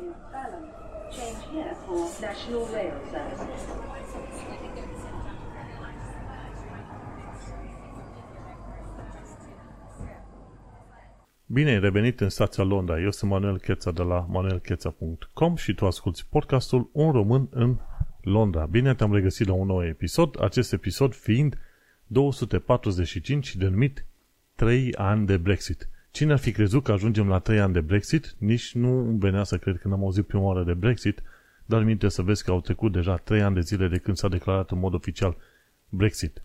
is Balham. Change here for National Rail Services. Bine ai revenit în stația Londra. Eu sunt Manuel Cheța de la manuelcheța.com și tu asculti podcastul Un român în Londra. Bine te-am regăsit la un nou episod, acest episod fiind 245 denumit 3 ani de Brexit. Cine ar fi crezut că ajungem la 3 ani de Brexit? Nici nu venea să cred când am auzit prima oară de Brexit, dar minte să vezi că au trecut deja 3 ani de zile de când s-a declarat în mod oficial Brexit.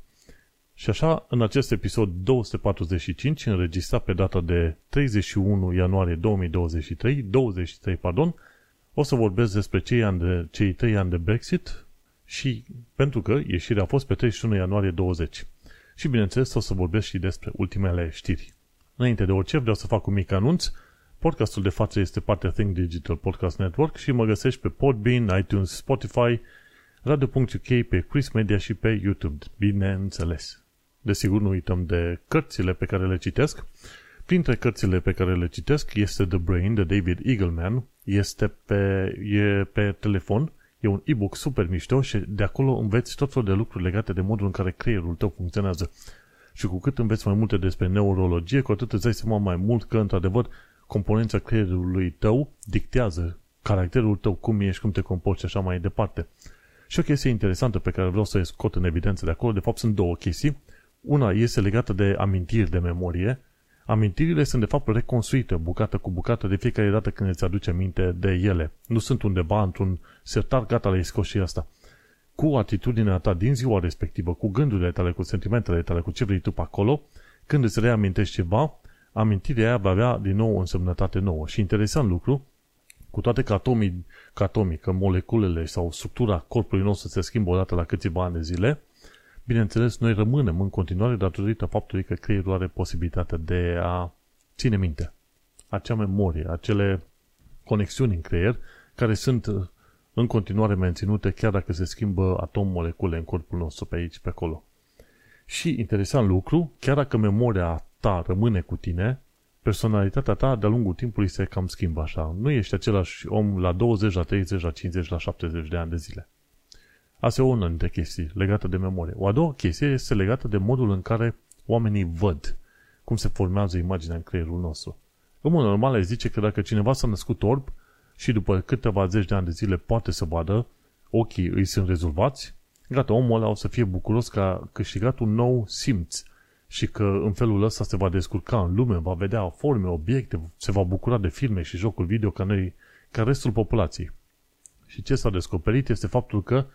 Și așa, în acest episod 245, înregistrat pe data de 31 ianuarie 2023, 23, pardon, o să vorbesc despre cei, ani de, cei 3 ani de Brexit și pentru că ieșirea a fost pe 31 ianuarie 20. Și bineînțeles o să vorbesc și despre ultimele știri. Înainte de orice, vreau să fac un mic anunț. Podcastul de față este partea Think Digital Podcast Network și mă găsești pe Podbean, iTunes, Spotify, Radio.uk, pe Chris Media și pe YouTube, bineînțeles. Desigur, nu uităm de cărțile pe care le citesc. Printre cărțile pe care le citesc este The Brain de David Eagleman. Este pe, e pe telefon, e un e-book super mișto și de acolo înveți tot felul de lucruri legate de modul în care creierul tău funcționează. Și cu cât înveți mai multe despre neurologie, cu atât îți dai seama mai mult că, într-adevăr, componența creierului tău dictează caracterul tău, cum ești, cum te comporți și așa mai departe. Și o chestie interesantă pe care vreau să o scot în evidență de acolo, de fapt sunt două chestii. Una este legată de amintiri de memorie. Amintirile sunt de fapt reconstruite bucată cu bucată de fiecare dată când îți aduce aminte de ele. Nu sunt undeva într-un sertar gata le-ai scos și asta cu atitudinea ta din ziua respectivă, cu gândurile tale, cu sentimentele tale, cu ce vrei tu pe acolo, când îți reamintești ceva, amintirea aia va avea din nou o însemnătate nouă. Și interesant lucru, cu toate că atomii, că atomii, că moleculele sau structura corpului nostru se schimbă odată la câțiva ani de zile, bineînțeles, noi rămânem în continuare datorită faptului că creierul are posibilitatea de a ține minte. Acea memorie, acele conexiuni în creier care sunt în continuare menținute chiar dacă se schimbă atom-molecule în corpul nostru pe aici, pe acolo. Și interesant lucru, chiar dacă memoria ta rămâne cu tine, personalitatea ta de-a lungul timpului se cam schimbă așa. Nu ești același om la 20, la 30, la 50, la 70 de ani de zile. Asta e una dintre chestii legată de memorie. O a doua chestie este legată de modul în care oamenii văd cum se formează imaginea în creierul nostru. În mod normal, zice că dacă cineva s-a născut orb, și după câteva zeci de ani de zile poate să vadă, ochii îi sunt rezolvați, gata, omul ăla o să fie bucuros că a câștigat un nou simț și că în felul ăsta se va descurca în lume, va vedea forme, obiecte, se va bucura de filme și jocuri video ca, noi, ca restul populației. Și ce s-a descoperit este faptul că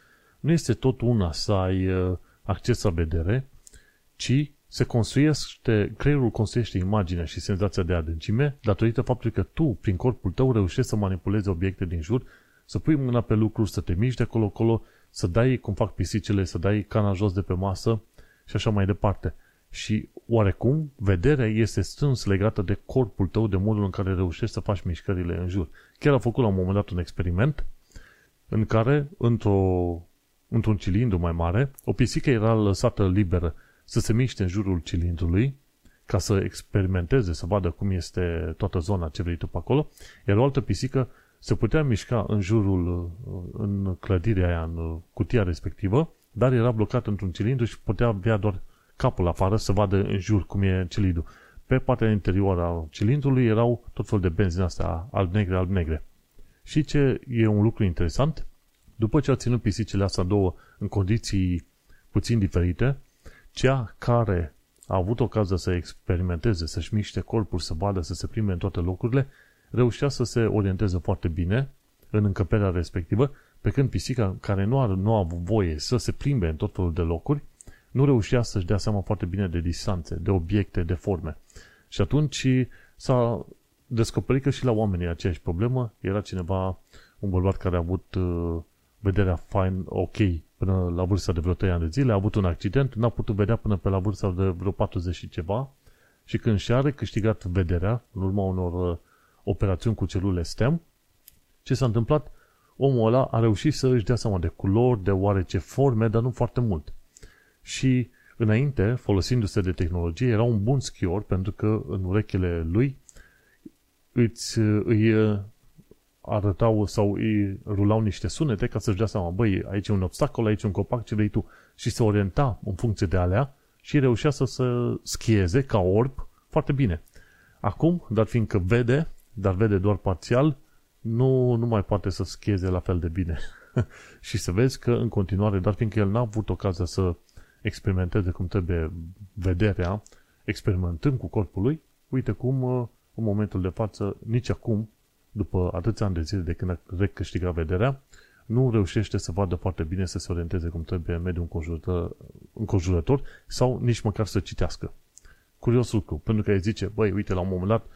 nu este tot una să ai uh, acces la vedere, ci se construiește, creierul construiește imaginea și senzația de adâncime datorită faptului că tu, prin corpul tău, reușești să manipulezi obiecte din jur, să pui mâna pe lucruri, să te miști de acolo-acolo, să dai, cum fac pisicile, să dai cana jos de pe masă și așa mai departe. Și oarecum, vederea este strâns legată de corpul tău, de modul în care reușești să faci mișcările în jur. Chiar a făcut la un moment dat un experiment în care, într-o, într-un cilindru mai mare, o pisică era lăsată liberă să se miște în jurul cilindrului ca să experimenteze, să vadă cum este toată zona ce vrei tu pe acolo, iar o altă pisică se putea mișca în jurul, în clădirea aia, în cutia respectivă, dar era blocat într-un cilindru și putea avea doar capul afară să vadă în jur cum e cilindru. Pe partea interioară a cilindrului erau tot fel de benzi astea alb-negre, alb-negre. Și ce e un lucru interesant? După ce a ținut pisicile astea două în condiții puțin diferite, cea care a avut ocazia să experimenteze, să-și miște corpul, să vadă, să se prime în toate locurile, reușea să se orienteze foarte bine în încăperea respectivă, pe când pisica care nu a, nu a avut voie să se plimbe în tot felul de locuri, nu reușea să-și dea seama foarte bine de distanțe, de obiecte, de forme. Și atunci s-a descoperit că și la oamenii aceeași problemă era cineva, un bărbat care a avut uh, vederea fine, ok, până la vârsta de vreo 3 ani de zile, a avut un accident, n-a putut vedea până pe la vârsta de vreo 40 și ceva și când și-a recâștigat vederea, în urma unor uh, operațiuni cu celule STEM, ce s-a întâmplat? Omul ăla a reușit să își dea seama de culori, de oarece forme, dar nu foarte mult. Și înainte, folosindu-se de tehnologie, era un bun schior pentru că în urechile lui îți, îi uh, arătau sau îi rulau niște sunete ca să-și dea seama, băi, aici e un obstacol, aici e un copac, ce vrei tu. Și se orienta în funcție de alea și reușea să se schieze ca orb foarte bine. Acum, dar fiindcă vede, dar vede doar parțial, nu, nu mai poate să schieze la fel de bine. și să vezi că în continuare, dar fiindcă el n-a avut ocazia să experimenteze cum trebuie vederea, experimentând cu corpul lui, uite cum în momentul de față, nici acum, după atâția ani de zile de când a recâștigat vederea, nu reușește să vadă foarte bine să se orienteze cum trebuie în mediul înconjurător, înconjurător sau nici măcar să citească. Curios lucru, pentru că îi zice, băi, uite, la un moment dat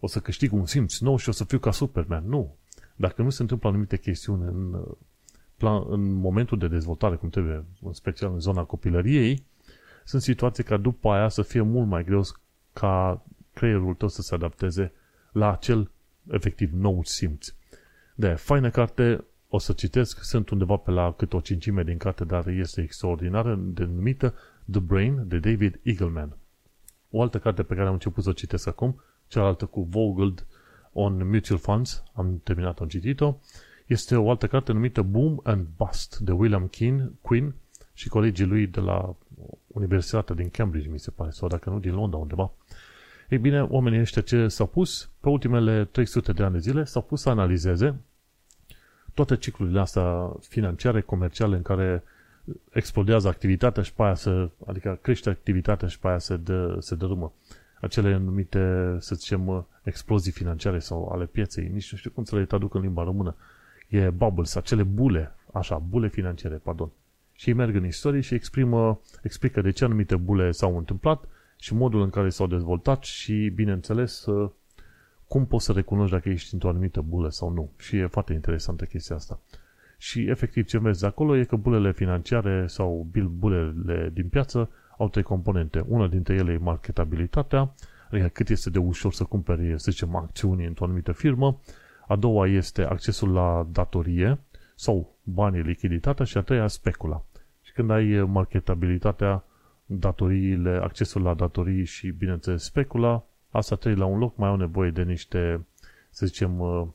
o să câștig un simț nou și o să fiu ca Superman. Nu. Dacă nu se întâmplă anumite chestiuni în, plan, în momentul de dezvoltare, cum trebuie, în special în zona copilăriei, sunt situații ca după aia să fie mult mai greu ca creierul tău să se adapteze la acel efectiv nou simț. De faină carte, o să citesc, sunt undeva pe la cât o cincime din carte, dar este extraordinară, denumită The Brain, de David Eagleman. O altă carte pe care am început să o citesc acum, cealaltă cu Vogel on Mutual Funds, am terminat, am citit-o, este o altă carte numită Boom and Bust, de William Keane, Quinn și colegii lui de la Universitatea din Cambridge, mi se pare, sau dacă nu, din Londra undeva. Ei bine, oamenii ăștia ce s-au pus, pe ultimele 300 de ani de zile, s-au pus să analizeze toate ciclurile astea financiare, comerciale, în care explodează activitatea și pe aia să, adică crește activitatea și pe aia se, dă, se dărâmă. Acele numite, să zicem, explozii financiare sau ale pieței, nici nu știu cum să le traduc în limba română. E bubbles, acele bule, așa, bule financiare, pardon. Și ei merg în istorie și exprimă, explică de ce anumite bule s-au întâmplat și modul în care s-au dezvoltat și, bineînțeles, cum poți să recunoști dacă ești într-o anumită bulă sau nu. Și e foarte interesantă chestia asta. Și efectiv ce vezi acolo e că bulele financiare sau bulele din piață au trei componente. Una dintre ele e marketabilitatea, adică cât este de ușor să cumperi, să zicem, acțiuni într-o anumită firmă. A doua este accesul la datorie sau banii, lichiditatea și a treia specula. Și când ai marketabilitatea, datoriile, accesul la datorii și, bineînțeles, specula, asta trei la un loc, mai au nevoie de niște, să zicem, uh,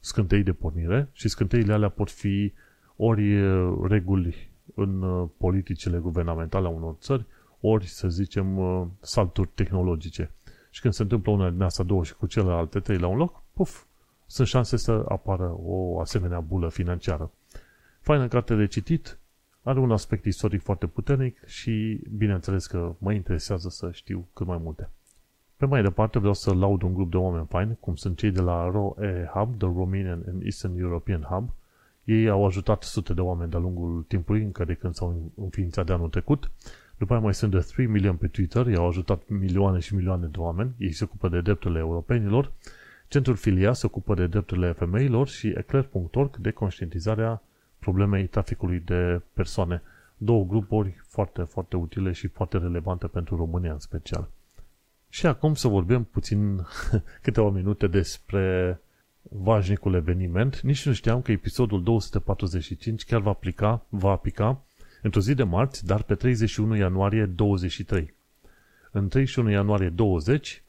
scântei de pornire și scânteile alea pot fi ori uh, reguli în uh, politicile guvernamentale a unor țări, ori, să zicem, salturi tehnologice. Și când se întâmplă una din astea două și cu celelalte trei la un loc, puf, sunt șanse să apară o asemenea bulă financiară. Faină carte de citit, are un aspect istoric foarte puternic și bineînțeles că mă interesează să știu cât mai multe. Pe mai departe vreau să laud un grup de oameni faini, cum sunt cei de la ROE Hub, The Romanian and Eastern European Hub. Ei au ajutat sute de oameni de-a lungul timpului, încă de când s-au înființat de anul trecut. După aia mai sunt de 3 million pe Twitter, ei au ajutat milioane și milioane de oameni. Ei se ocupă de drepturile europenilor. Centrul Filia se ocupă de drepturile femeilor și eclair.org de conștientizarea problemei traficului de persoane. Două grupuri foarte, foarte utile și foarte relevante pentru România în special. Și acum să vorbim puțin câteva minute despre vașnicul eveniment. Nici nu știam că episodul 245 chiar va aplica, va aplica într-o zi de marți, dar pe 31 ianuarie 23. În 31 ianuarie 20,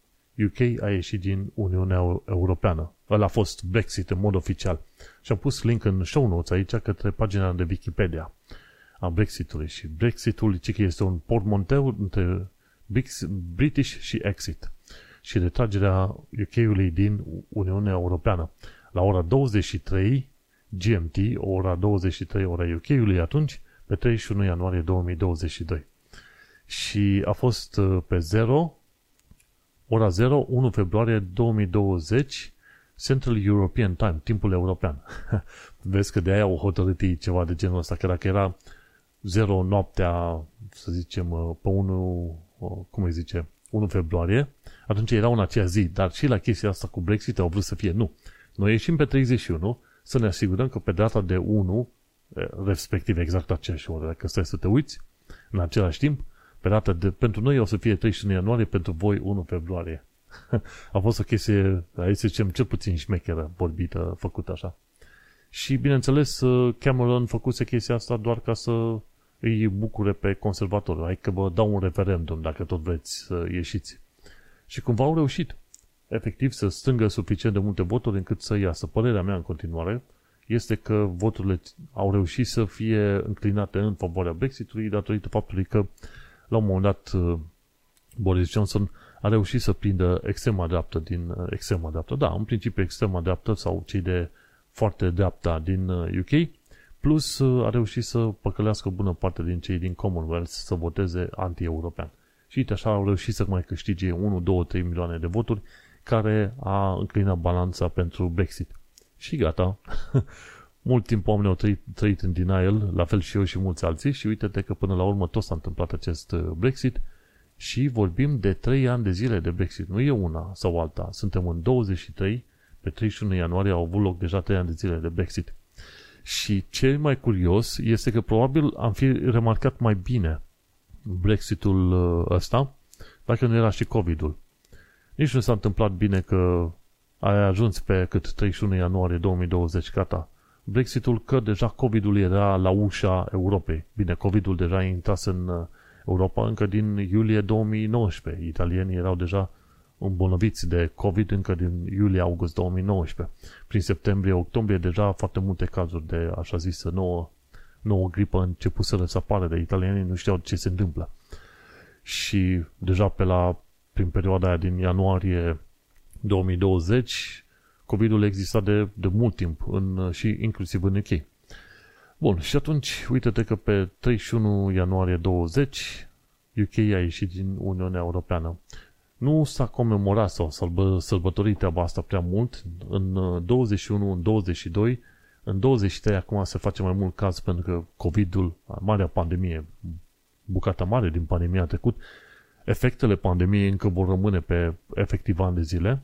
UK a ieșit din Uniunea Europeană. Ăla a fost Brexit în mod oficial. Și am pus link în show notes aici către pagina de Wikipedia a Brexitului. Și Brexitul ce este un portmonteu între British și Exit și retragerea UK-ului din Uniunea Europeană. La ora 23 GMT, ora 23 ora UK-ului atunci, pe 31 ianuarie 2022. Și a fost uh, pe 0, ora 0, 1 februarie 2020, Central European Time, timpul european. Vezi că de aia au hotărât ceva de genul ăsta, că dacă era 0 noaptea, să zicem, uh, pe 1 cum îi zice, 1 februarie, atunci era în aceea zi, dar și la chestia asta cu Brexit au vrut să fie nu. Noi ieșim pe 31 să ne asigurăm că pe data de 1, respectiv exact aceeași oră, dacă stai să te uiți, în același timp, pe data de, pentru noi o să fie 31 ianuarie, pentru voi 1 februarie. A fost o chestie, aici să zicem, cel puțin șmecheră, vorbită, făcută așa. Și, bineînțeles, Cameron făcuse chestia asta doar ca să îi bucure pe conservatori. Hai că vă dau un referendum dacă tot vreți să ieșiți. Și cumva au reușit. efectiv să strângă suficient de multe voturi încât să iasă. Părerea mea în continuare este că voturile au reușit să fie înclinate în favoarea Brexitului datorită faptului că la un moment dat Boris Johnson a reușit să prindă extrema dreaptă din extrema dreaptă. Da, în principiu extrema dreaptă sau cei de foarte dreapta din UK, plus a reușit să păcălească bună parte din cei din Commonwealth să voteze anti-european. Și uite așa au reușit să mai câștige 1, 2, 3 milioane de voturi care a înclinat balanța pentru Brexit. Și gata. Mult timp oamenii au trăit, trăit în denial, la fel și eu și mulți alții și uite-te că până la urmă tot s-a întâmplat acest uh, Brexit și vorbim de 3 ani de zile de Brexit. Nu e una sau alta. Suntem în 23, pe 31 ianuarie au avut loc deja 3 ani de zile de Brexit. Și cel mai curios este că probabil am fi remarcat mai bine Brexitul uh, ăsta dacă nu era și COVID-ul. Nici nu s-a întâmplat bine că ai ajuns pe cât 31 ianuarie 2020, gata. Brexitul că deja COVID-ul era la ușa Europei. Bine, COVID-ul deja intrat în uh, Europa încă din iulie 2019. Italienii erau deja îmbolnăviți de COVID încă din iulie-august 2019. Prin septembrie-octombrie deja foarte multe cazuri de așa zisă nouă, nouă gripă începuseră să apară de italienii nu știau ce se întâmplă. Și deja pe la prin perioada aia din ianuarie 2020, COVID-ul exista de, de mult timp în, și inclusiv în UK. Bun, și atunci, uite-te că pe 31 ianuarie 20, UK a ieșit din Uniunea Europeană. Nu s-a comemorat sau sărbătorit treaba asta prea mult. În 21, în 22, în 23 acum se face mai mult caz pentru că COVID-ul, marea pandemie, bucata mare din pandemie a trecut, efectele pandemiei încă vor rămâne pe efectiv ani de zile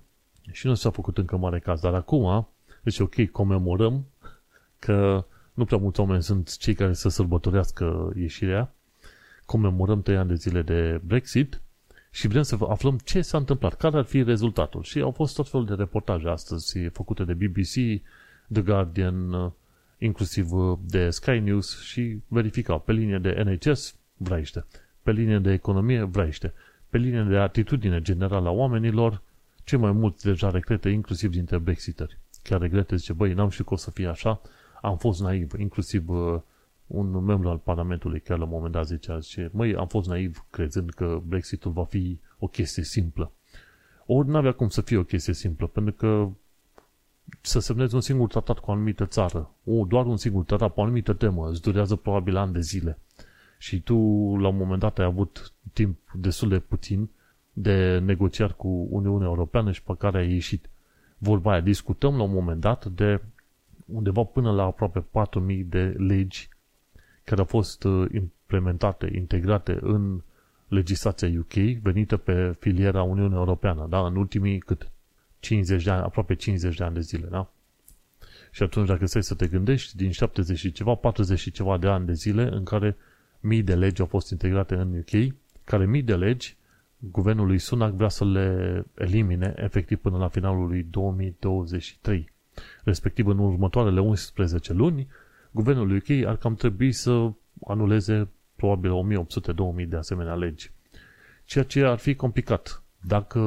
și nu s-a făcut încă mare caz. Dar acum, deci ok, comemorăm că nu prea mulți oameni sunt cei care să sărbătorească ieșirea, comemorăm 3 ani de zile de Brexit și vrem să aflăm ce s-a întâmplat, care ar fi rezultatul. Și au fost tot felul de reportaje astăzi făcute de BBC, The Guardian, inclusiv de Sky News și verificau. Pe linie de NHS, vraiște. Pe linie de economie vraiște, pe linie de atitudine generală a oamenilor, cei mai mulți deja regrete, inclusiv dintre brexitări. Chiar regrete, zice, băi, n-am știut că o să fie așa, am fost naiv, inclusiv uh, un membru al Parlamentului, chiar la un moment dat zicea, zice, măi, am fost naiv crezând că Brexitul va fi o chestie simplă. Ori n-avea cum să fie o chestie simplă, pentru că să semnezi un singur tratat cu o anumită țară, o, doar un singur tratat pe o anumită temă, îți durează probabil ani de zile și tu la un moment dat ai avut timp destul de puțin de negociat cu Uniunea Europeană și pe care ai ieșit. Vorba aia, discutăm la un moment dat de undeva până la aproape 4.000 de legi care au fost uh, implementate, integrate în legislația UK venită pe filiera Uniunea Europeană, da? în ultimii cât 50 de ani, aproape 50 de ani de zile, da? Și atunci dacă stai să te gândești, din 70 și ceva, 40 și ceva de ani de zile în care mii de legi au fost integrate în UK, care mii de legi guvernul lui Sunak vrea să le elimine efectiv până la finalul lui 2023. Respectiv în următoarele 11 luni, guvernul lui UK ar cam trebui să anuleze probabil 1800-2000 de asemenea legi. Ceea ce ar fi complicat dacă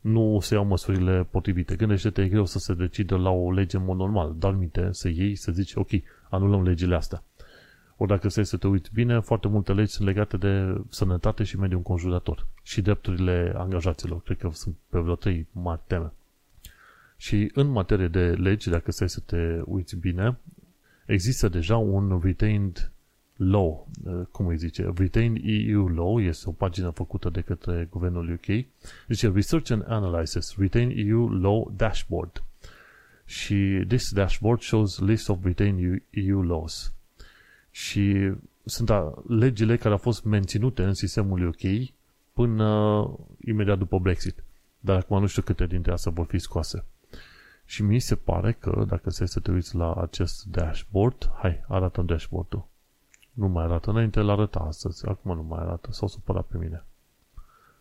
nu se iau măsurile potrivite. Gândește-te, e greu să se decidă la o lege în mod normal, dar minte să iei, să zici, ok, anulăm legile astea. Ori dacă stai să te uiți bine, foarte multe legi sunt legate de sănătate și mediul înconjurător și drepturile angajaților. Cred că sunt pe vreo trei mari teme. Și în materie de legi, dacă stai să te uiți bine, există deja un retained law, cum îi zice, retained EU law, este o pagină făcută de către guvernul UK, zice Research and Analysis, retained EU law dashboard. Și this dashboard shows list of retained EU laws și sunt legile care au fost menținute în sistemul UK până imediat după Brexit. Dar acum nu știu câte dintre astea vor fi scoase. Și mi se pare că, dacă se să te uiți la acest dashboard, hai, arată dashboard-ul. Nu mai arată, înainte îl arăta astăzi, acum nu mai arată, s-au supărat pe mine.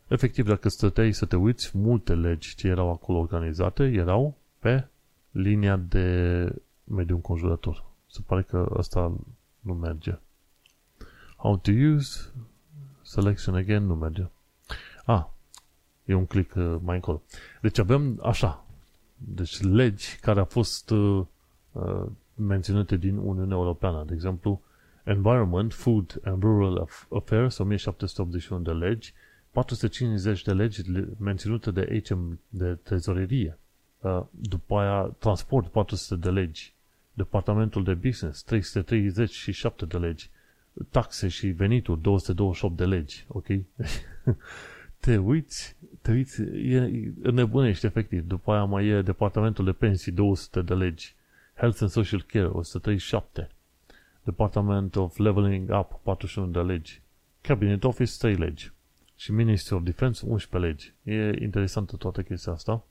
Efectiv, dacă stăteai să te uiți, multe legi ce erau acolo organizate erau pe linia de mediu înconjurător. Se pare că ăsta nu merge. How to use, selection again, nu merge. Ah, E un click uh, mai încolo. Deci avem așa, deci legi care au fost uh, uh, menționate din Uniunea Europeană. De exemplu, Environment, Food and Rural Affairs, 1781 de legi, 450 de legi menționate de HM de trezorerie. Uh, după aia, transport, 400 de legi. Departamentul de business, 337 de legi. Taxe și venituri, 228 de legi. Ok? te uiți, te uiți, e, nebunești efectiv. După aia mai e departamentul de pensii, 200 de legi. Health and Social Care, 137. Department of Leveling Up, 41 de legi. Cabinet Office, 3 legi. Și Ministry of Defense, 11 legi. E interesantă toată chestia asta.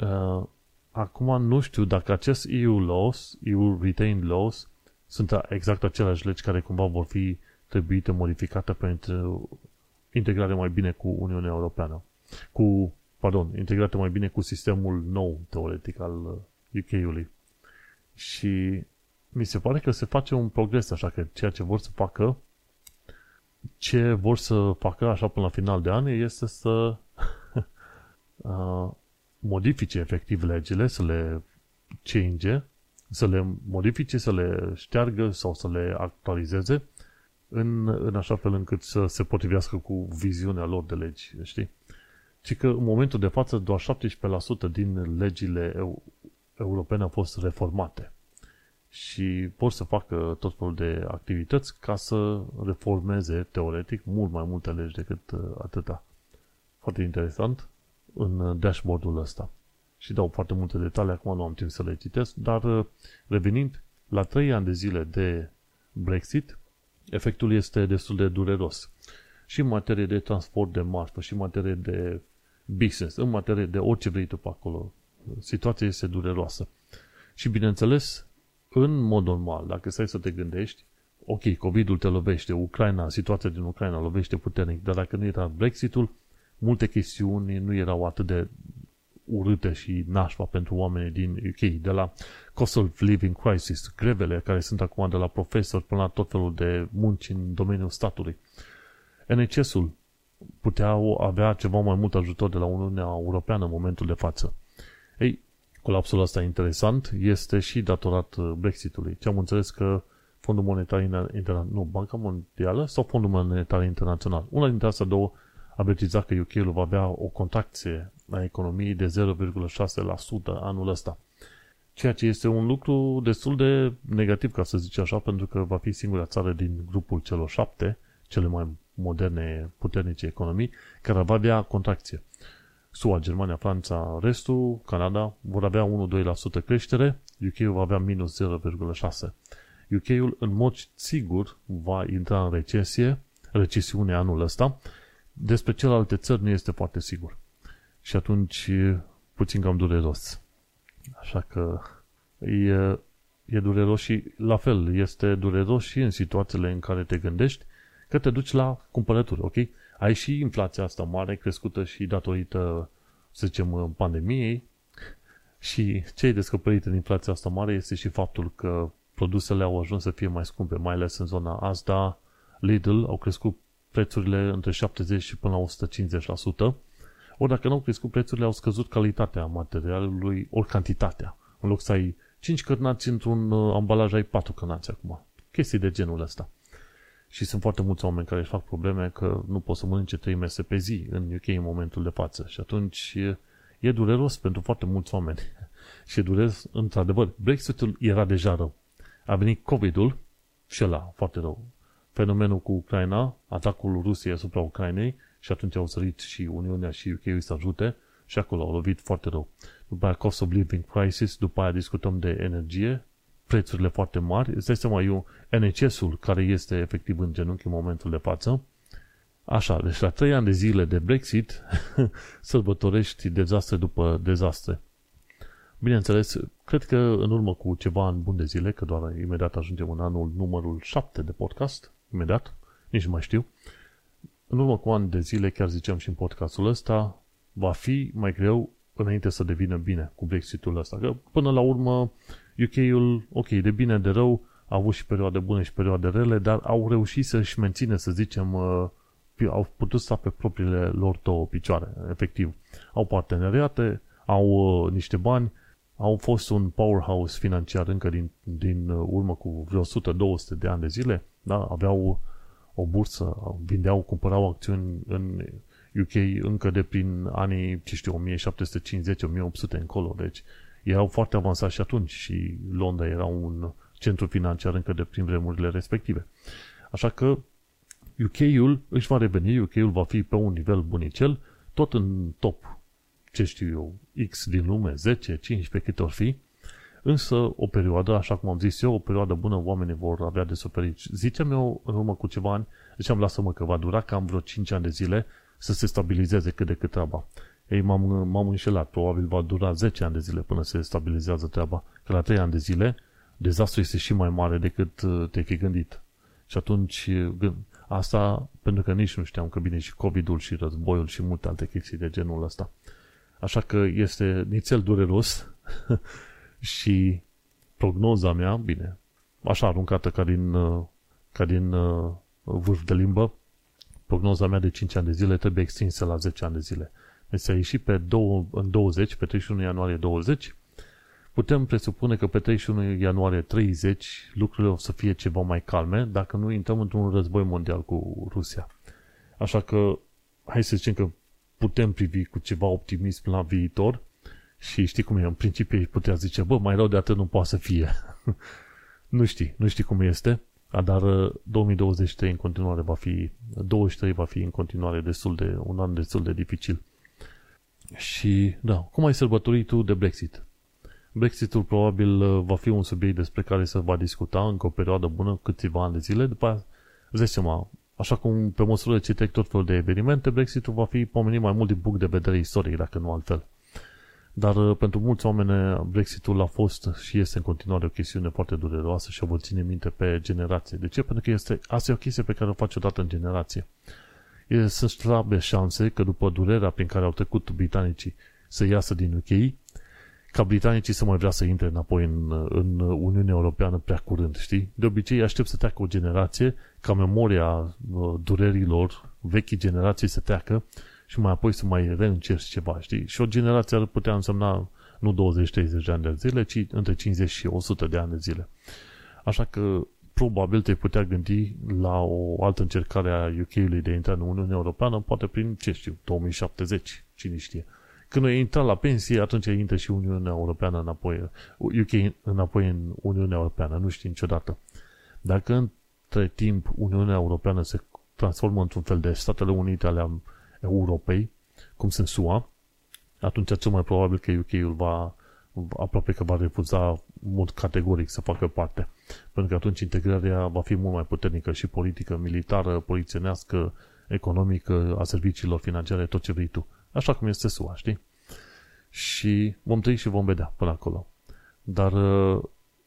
Uh, acum nu știu dacă acest EU laws, EU retained laws, sunt exact aceleași legi care cumva vor fi trebuite modificate pentru integrare mai bine cu Uniunea Europeană. Cu, pardon, integrate mai bine cu sistemul nou, teoretic, al UK-ului. Și mi se pare că se face un progres, așa că ceea ce vor să facă, ce vor să facă așa până la final de an este să modifice efectiv legile, să le change, să le modifice, să le șteargă sau să le actualizeze în, în așa fel încât să se potrivească cu viziunea lor de legi, știi? Și că în momentul de față doar 17% din legile eu, europene au fost reformate și pot să facă tot felul de activități ca să reformeze, teoretic, mult mai multe legi decât uh, atâta. Foarte interesant în dashboard-ul ăsta. Și dau foarte multe detalii, acum nu am timp să le citesc, dar uh, revenind la 3 ani de zile de Brexit, efectul este destul de dureros. Și în materie de transport de marfă, și în materie de business, în materie de orice vrei tu pe acolo, situația este dureroasă. Și bineînțeles, în mod normal, dacă stai să te gândești, ok, COVID-ul te lovește, Ucraina, situația din Ucraina lovește puternic, dar dacă nu era Brexitul, multe chestiuni nu erau atât de urâte și nașpa pentru oamenii din UK, de la cost of living crisis, grevele care sunt acum de la profesori până la tot felul de munci în domeniul statului. NHS-ul puteau avea ceva mai mult ajutor de la Uniunea Europeană în momentul de față. Ei, colapsul ăsta interesant este și datorat uh, Brexitului. Ce am înțeles că Fondul Monetar Internațional, nu, Banca Mondială sau Fondul Monetar Internațional, una dintre astea două a precizat că UK-ul va avea o contracție a economiei de 0,6% anul ăsta. Ceea ce este un lucru destul de negativ, ca să zic așa, pentru că va fi singura țară din grupul celor șapte, cele mai moderne, puternice economii, care va avea contracție. SUA, Germania, Franța, restul, Canada vor avea 1-2% creștere, UK-ul va avea minus 0,6%. UK-ul în mod sigur va intra în recesie, recesiune anul ăsta, despre celelalte țări nu este foarte sigur. Și atunci puțin cam dureros. Așa că e, e dureros și la fel, este dureros și în situațiile în care te gândești că te duci la cumpărături, ok? Ai și inflația asta mare, crescută și datorită, să zicem, pandemiei și ce ai descoperit în inflația asta mare este și faptul că produsele au ajuns să fie mai scumpe, mai ales în zona Asda, Lidl au crescut prețurile între 70 și până la 150%, ori dacă nu au crescut prețurile, au scăzut calitatea materialului, ori cantitatea. În loc să ai 5 cărnați într-un uh, ambalaj, ai 4 cărnați acum. Chestii de genul ăsta. Și sunt foarte mulți oameni care își fac probleme că nu pot să mănânce 3 mese pe zi în UK în momentul de față. Și atunci e, e dureros pentru foarte mulți oameni. și e dureros, într-adevăr, Brexitul era deja rău. A venit COVID-ul și ăla foarte rău fenomenul cu Ucraina, atacul Rusiei asupra Ucrainei și atunci au sărit și Uniunea și UK să ajute și acolo au lovit foarte rău. După aia cost of living crisis, după aia discutăm de energie, prețurile foarte mari, îți dai seama, eu, NHS-ul care este efectiv în genunchi în momentul de față, Așa, deci la trei ani de zile de Brexit sărbătorești dezastre după dezastre. Bineînțeles, cred că în urmă cu ceva ani bun de zile, că doar imediat ajungem în anul numărul 7 de podcast, imediat, nici nu mai știu. În urmă cu ani de zile, chiar ziceam și în podcastul ăsta, va fi mai greu înainte să devină bine cu Brexitul ăsta. Că până la urmă, UK-ul, ok, de bine, de rău, a avut și perioade bune și perioade rele, dar au reușit să-și menține, să zicem, uh, au putut sta pe propriile lor două picioare, efectiv. Au parteneriate, au uh, niște bani, au fost un powerhouse financiar încă din, din uh, urmă cu vreo 100-200 de ani de zile, da? aveau o bursă, vindeau, cumpărau acțiuni în UK încă de prin anii, ce știu, 1750-1800 încolo, deci erau foarte avansați și atunci și Londra era un centru financiar încă de prin vremurile respective. Așa că UK-ul își va reveni, UK-ul va fi pe un nivel bunicel, tot în top, ce știu eu, X din lume, 10, 15, câte or fi, însă o perioadă, așa cum am zis eu, o perioadă bună, oamenii vor avea de suferit. Ziceam eu în urmă cu ceva ani, ziceam, lasă-mă că va dura cam vreo 5 ani de zile să se stabilizeze cât de cât treaba. Ei, m-am, m-am înșelat, probabil va dura 10 ani de zile până se stabilizează treaba, că la 3 ani de zile dezastru este și mai mare decât uh, te-ai fi gândit. Și atunci, uh, asta pentru că nici nu știam că vine și COVID-ul și războiul și multe alte chestii de genul ăsta. Așa că este nițel dureros și prognoza mea, bine, așa aruncată ca din, uh, ca din vârf de limbă, prognoza mea de 5 ani de zile trebuie extinsă la 10 ani de zile. Deci a ieșit pe 2, în 20, pe 31 ianuarie 20, putem presupune că pe 31 ianuarie 30 lucrurile o să fie ceva mai calme dacă nu intrăm într-un război mondial cu Rusia. Așa că hai să zicem că putem privi cu ceva optimism la viitor și știi cum e, în principiu ei putea zice, bă, mai rău de atât nu poate să fie. nu știi, nu știi cum este, dar 2023 uh, în continuare va fi, 23 va fi în continuare destul de, un an destul de dificil. Și, da, cum ai sărbătorit tu de Brexit? Brexitul probabil uh, va fi un subiect despre care se va discuta încă o perioadă bună, câțiva ani de zile, după aia, îți seama, așa cum pe măsură ce trec tot felul de evenimente, Brexitul va fi pomenit mai mult din punct de vedere istoric, dacă nu altfel. Dar uh, pentru mulți oameni Brexitul a fost și este în continuare o chestiune foarte dureroasă și o vor ține minte pe generație. De ce? Pentru că este, asta e o chestie pe care o face odată în generație. E, sunt slabe șanse că după durerea prin care au trecut britanicii să iasă din UK, ca britanicii să mai vrea să intre înapoi în, în Uniunea Europeană prea curând, știi? De obicei aștept să treacă o generație ca memoria uh, durerilor vechii generații să treacă și mai apoi să mai reîncerci ceva, știi? Și o generație ar putea însemna nu 20-30 de ani de zile, ci între 50 și 100 de ani de zile. Așa că probabil te putea gândi la o altă încercare a UK-ului de a intra în Uniunea Europeană, poate prin, ce știu, 2070, cine știe. Când ai intrat la pensie, atunci intră și Uniunea Europeană înapoi, UK înapoi în Uniunea Europeană, nu știi niciodată. Dacă între timp Uniunea Europeană se transformă într-un fel de Statele Unite ale Europei, cum sunt SUA, atunci cel mai probabil că UK-ul va aproape că va refuza mult categoric să facă parte. Pentru că atunci integrarea va fi mult mai puternică și politică, militară, polițienească, economică, a serviciilor financiare, tot ce vrei tu. Așa cum este SUA, știi? Și vom trăi și vom vedea până acolo. Dar uh,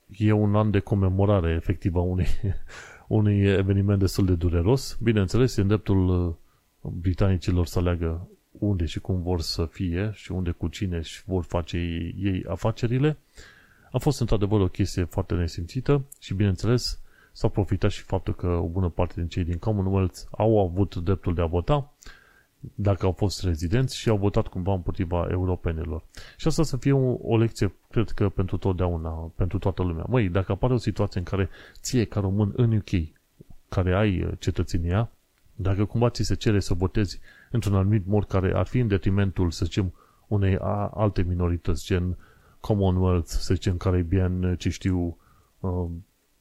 e un an de comemorare efectivă a unui, unui eveniment destul de dureros. Bineînțeles, e în dreptul uh, britanicilor să aleagă unde și cum vor să fie și unde cu cine și vor face ei afacerile. A fost într-adevăr o chestie foarte nesimțită și, bineînțeles, s-a profitat și faptul că o bună parte din cei din Commonwealth au avut dreptul de a vota dacă au fost rezidenți și au votat cumva împotriva europenilor. Și asta să fie o, o lecție, cred că pentru totdeauna, pentru toată lumea. Măi, dacă apare o situație în care ție, ca român în UK, care ai cetățenia, dacă cumva ți se cere să votezi într-un anumit mod care ar fi în detrimentul, să zicem, unei alte minorități, gen Commonwealth, să zicem, Caribbean, ce știu, uh,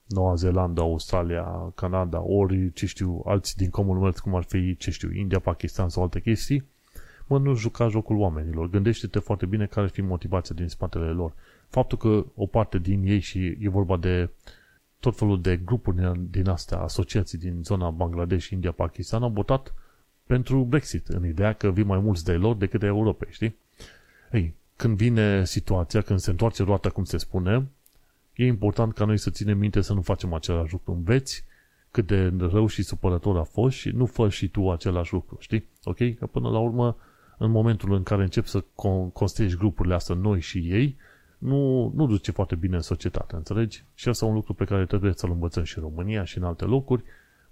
Noua Zeelandă, Australia, Canada, ori, ce știu, alții din Commonwealth, cum ar fi, ce știu, India, Pakistan sau alte chestii, mă, nu juca jocul oamenilor. Gândește-te foarte bine care ar fi motivația din spatele lor. Faptul că o parte din ei și e vorba de tot felul de grupuri din astea, asociații din zona Bangladesh, India, Pakistan, au votat pentru Brexit, în ideea că vin mai mulți de lor decât de Europei, știi? Ei, când vine situația, când se întoarce roata, cum se spune, e important ca noi să ținem minte să nu facem același lucru. Înveți cât de rău și supărător a fost și nu fă și tu același lucru, știi? Ok? Că până la urmă, în momentul în care încep să construiești grupurile astea noi și ei, nu, nu duce foarte bine în societate, înțelegi? Și asta e un lucru pe care trebuie să-l învățăm și în România și în alte locuri.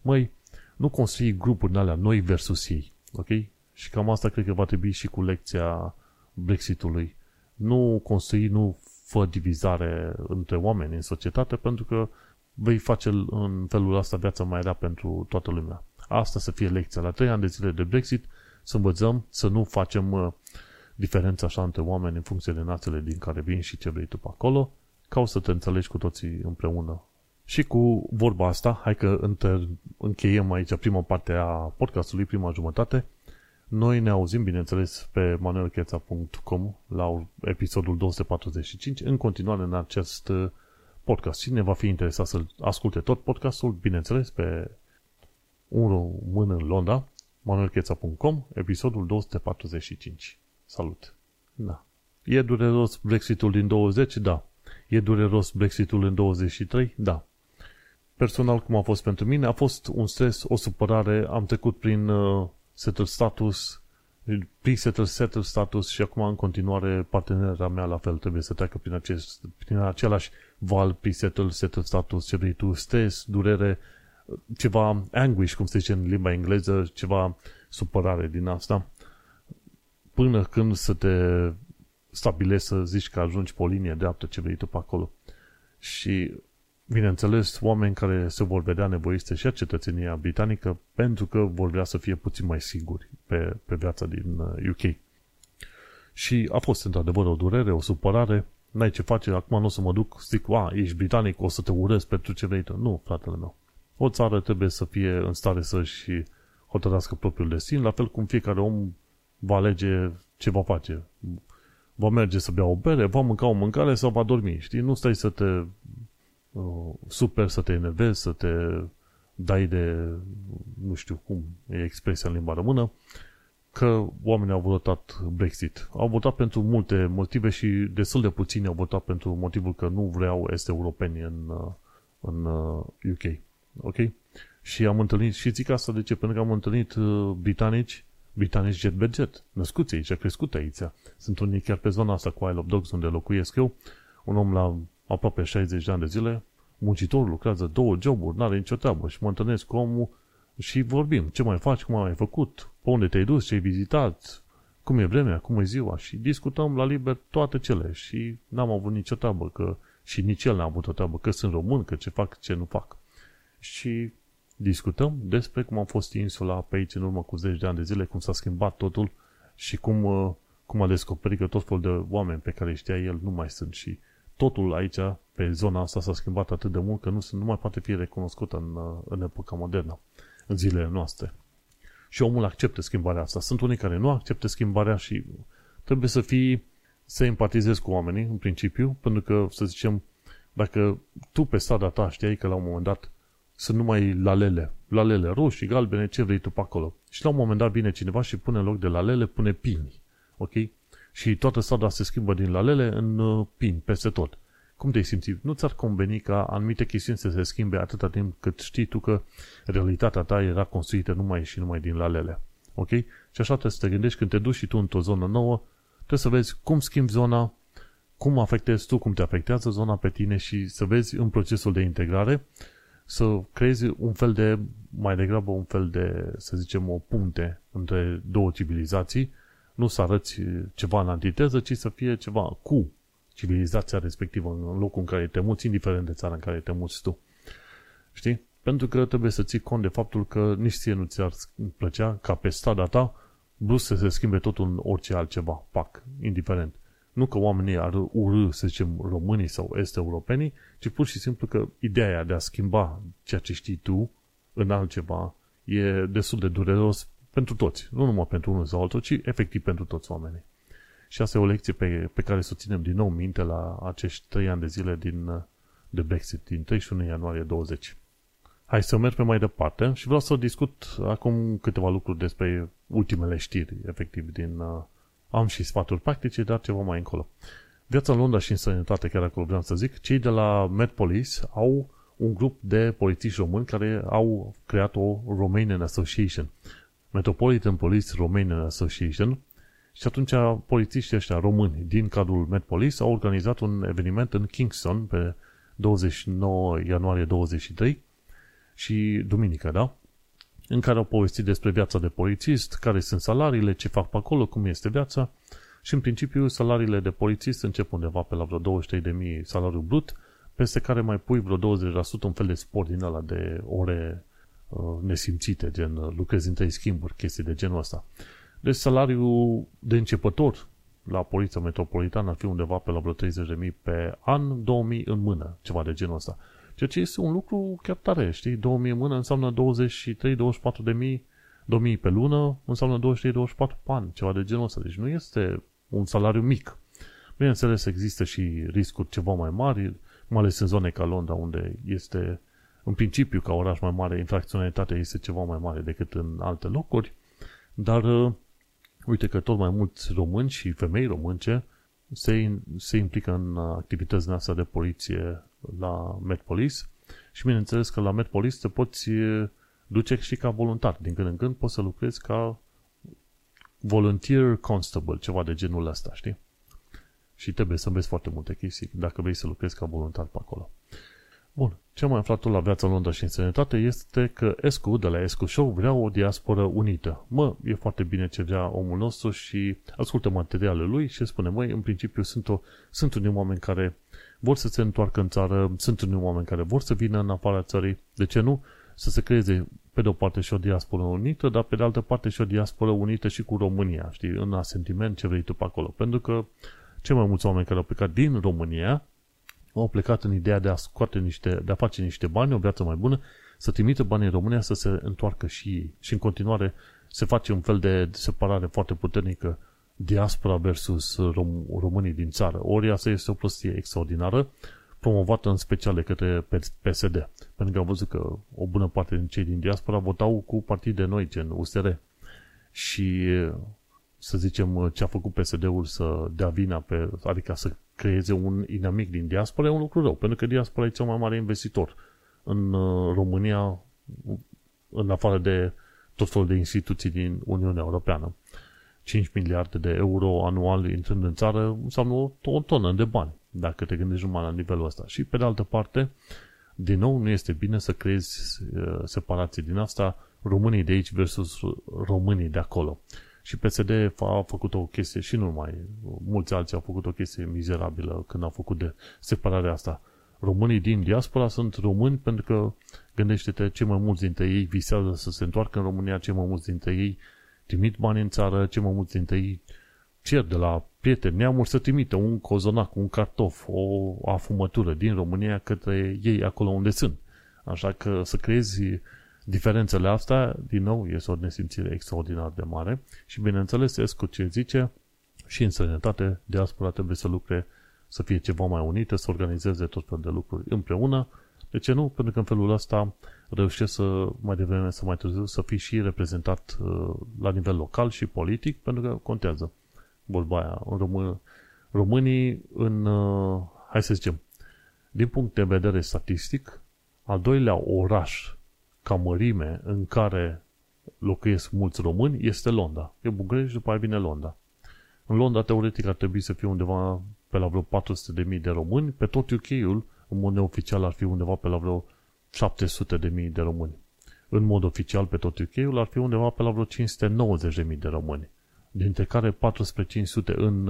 Măi, nu construi grupuri alea noi versus ei. Ok? Și cam asta cred că va trebui și cu lecția Brexitului. Nu construi, nu fă divizare între oameni în societate pentru că vei face în felul ăsta viața mai rea pentru toată lumea. Asta să fie lecția. La trei ani de zile de Brexit să învățăm să nu facem uh, diferența așa între oameni în funcție de națiile din care vin și ce vrei tu pe acolo, ca o să te înțelegi cu toții împreună. Și cu vorba asta, hai că încheiem aici prima parte a podcastului, prima jumătate. Noi ne auzim, bineînțeles, pe manuelcheța.com la episodul 245, în continuare în acest uh, podcast. Cine va fi interesat să asculte tot podcastul, bineînțeles, pe un mână în Londra, manuelcheța.com, episodul 245. Salut! Da. E dureros Brexitul din 20? Da. E dureros Brexitul în 23? Da. Personal, cum a fost pentru mine, a fost un stres, o supărare, am trecut prin uh, settle status, pre-settle settle status și acum în continuare partenera mea la fel trebuie să treacă prin, acest, prin același val pre-settle settle status, ce vrei tu, stres, durere, ceva anguish, cum se zice în limba engleză, ceva supărare din asta, până când să te stabilești să zici că ajungi pe o linie dreaptă ce vrei tu pe acolo. Și, bineînțeles, oameni care se vor vedea nevoiți să ia cetățenia britanică pentru că vor vrea să fie puțin mai siguri pe, pe viața din UK. Uh, Și a fost într-adevăr o durere, o supărare, n-ai ce face, acum nu o să mă duc, zic, a, ești britanic, o să te urăsc pentru ce vrei tu. Nu, fratele meu. O țară trebuie să fie în stare să-și hotărască propriul destin, la fel cum fiecare om va alege ce va face. Va merge să bea o bere, va mânca o mâncare sau va dormi. Știi? Nu stai să te uh, super, să te enervezi, să te dai de, nu știu cum e expresia în limba română, că oamenii au votat Brexit. Au votat pentru multe motive și destul de puțini au votat pentru motivul că nu vreau este europeni în, uh, în UK. Uh, ok? Și am întâlnit, și zic asta de ce? Pentru că am întâlnit uh, britanici, britanici jet budget, născuți aici, crescut aici. Sunt unii chiar pe zona asta cu Isle of Dogs, unde locuiesc eu, un om la aproape 60 de ani de zile, muncitor, lucrează două joburi, n-are nicio treabă. Și mă întâlnesc cu omul și vorbim. Ce mai faci, cum ai făcut, pe unde te-ai dus, ce ai vizitat, cum e vremea, cum e ziua? Și discutăm la liber toate cele. Și n-am avut nicio treabă că și nici el n-a avut o treabă că sunt român, că ce fac, ce nu fac. Și discutăm despre cum a fost insula pe aici în urmă cu zeci de ani de zile, cum s-a schimbat totul și cum, uh, cum a descoperit că tot felul de oameni pe care știa el nu mai sunt și totul aici, pe zona asta, s-a schimbat atât de mult că nu, nu mai poate fi recunoscut în, uh, în epoca modernă, în zilele noastre. Și omul acceptă schimbarea asta. Sunt unii care nu acceptă schimbarea și trebuie să fii, să empatizezi cu oamenii, în principiu, pentru că, să zicem, dacă tu pe strada ta știai că la un moment dat sunt numai lalele. Lalele roșii, galbene, ce vrei tu pe acolo. Și la un moment dat vine cineva și pune în loc de lalele, pune pini. Ok? Și toată strada se schimbă din lalele în uh, pini, peste tot. Cum te-ai simțit? Nu ți-ar conveni ca anumite chestiuni să se schimbe atâta timp cât știi tu că realitatea ta era construită numai și numai din lalele. Ok? Și așa trebuie să te gândești când te duci și tu într-o zonă nouă, trebuie să vezi cum schimbi zona, cum afectezi tu, cum te afectează zona pe tine și să vezi în procesul de integrare să creezi un fel de, mai degrabă un fel de, să zicem, o punte între două civilizații, nu să arăți ceva în antiteză, ci să fie ceva cu civilizația respectivă în locul în care te muți, indiferent de țara în care te muți tu. Știi? Pentru că trebuie să ții cont de faptul că nici ție nu ți-ar plăcea ca pe strada ta brusc să se schimbe totul în orice altceva, pac, indiferent. Nu că oamenii ar urâ, să zicem, românii sau est-europenii, ci pur și simplu că ideea de a schimba ceea ce știi tu în altceva e destul de dureros pentru toți. Nu numai pentru unul sau altul, ci efectiv pentru toți oamenii. Și asta e o lecție pe, pe care să o ținem din nou minte la acești trei ani de zile din, de Brexit, din 31 ianuarie 20. Hai să merg pe mai departe și vreau să discut acum câteva lucruri despre ultimele știri, efectiv, din, uh, am și sfaturi practice, dar ceva mai încolo. Viața în Londra și în sănătate, chiar acolo vreau să zic, cei de la Met Police au un grup de polițiști români care au creat o Romanian Association. Metropolitan Police Romanian Association și atunci polițiștii ăștia români din cadrul Met Police au organizat un eveniment în Kingston pe 29 ianuarie 23 și duminică, da? În care au povestit despre viața de polițist, care sunt salariile, ce fac pe acolo, cum este viața și în principiu salariile de polițist încep undeva pe la vreo 23.000 salariu brut, peste care mai pui vreo 20% un fel de sport din ăla de ore uh, nesimțite, gen uh, lucrezi în trei schimburi, chestii de genul ăsta. Deci salariul de începător la Poliția Metropolitană ar fi undeva pe la vreo 30.000 pe an, 2.000 în mână, ceva de genul ăsta. Ceea ce este un lucru chiar tare, știi? 2.000 în mână înseamnă 23-24 de mii 2000 pe lună înseamnă 23-24 pe an, ceva de genul ăsta. Deci nu este un salariu mic. Bineînțeles, există și riscuri ceva mai mari, mai ales în zone ca Londra, unde este, în principiu, ca oraș mai mare, infracționalitatea este ceva mai mare decât în alte locuri, dar uh, uite că tot mai mulți români și femei românce se, se implică în activități astea de poliție la Police și bineînțeles că la Police te poți duce și ca voluntar. Din când în când poți să lucrezi ca volunteer constable, ceva de genul ăsta, știi? Și trebuie să înveți foarte multe chestii dacă vrei să lucrezi ca voluntar pe acolo. Bun, ce am mai aflat la viața în Londra și în sănătate este că Escu, de la Escu Show, vrea o diasporă unită. Mă, e foarte bine ce vrea omul nostru și ascultă materialele lui și spune, măi, în principiu sunt, o, sunt unii oameni care vor să se întoarcă în țară, sunt unii oameni care vor să vină în afara țării, de ce nu? Să se creeze pe de o parte și o diasporă unită, dar pe de altă parte și o diasporă unită și cu România, știi, în asentiment ce vrei tu pe acolo. Pentru că cei mai mulți oameni care au plecat din România au plecat în ideea de a scoate niște, de a face niște bani, o viață mai bună, să trimită banii în România să se întoarcă și ei. Și în continuare se face un fel de separare foarte puternică diaspora versus rom- românii din țară. Ori asta este o prostie extraordinară, promovată în special de către PSD. Pentru că au văzut că o bună parte din cei din diaspora votau cu partide noi, gen USR. Și să zicem, ce a făcut PSD-ul să dea vina pe, adică să creeze un inamic din diaspora e un lucru rău, pentru că diaspora e cel mai mare investitor în uh, România, în afară de tot felul de instituții din Uniunea Europeană. 5 miliarde de euro anual intrând în țară înseamnă o, o tonă de bani, dacă te gândești numai la nivelul ăsta. Și pe de altă parte, din nou, nu este bine să creezi uh, separații din asta, românii de aici versus românii de acolo. Și PSD a făcut o chestie și nu numai, mulți alții au făcut o chestie mizerabilă când au făcut de separarea asta. Românii din diaspora sunt români pentru că, gândește-te, cei mai mulți dintre ei visează să se întoarcă în România, cei mai mulți dintre ei trimit bani în țară, cei mai mulți dintre ei cer de la prieteni, neamuri să trimită un cozonac, un cartof, o afumătură din România către ei acolo unde sunt. Așa că să creezi Diferențele astea, din nou, este o nesimțire extraordinar de mare și, bineînțeles, Escu ce zice, și în sănătate, diaspora trebuie să lucre, să fie ceva mai unită, să organizeze tot felul de lucruri împreună. De ce nu? Pentru că în felul ăsta reușește să, mai devreme, să mai târziu, să fii și reprezentat uh, la nivel local și politic, pentru că contează vorba aia. În român, românii în, uh, hai să zicem, din punct de vedere statistic, al doilea oraș ca mărime în care locuiesc mulți români este Londra. E București, după aia vine Londra. În Londra, teoretic, ar trebui să fie undeva pe la vreo 400.000 de români. Pe tot UK-ul, în mod neoficial, ar fi undeva pe la vreo 700.000 de români. În mod oficial, pe tot UK-ul, ar fi undeva pe la vreo 590.000 de români. Dintre care 400-500 în,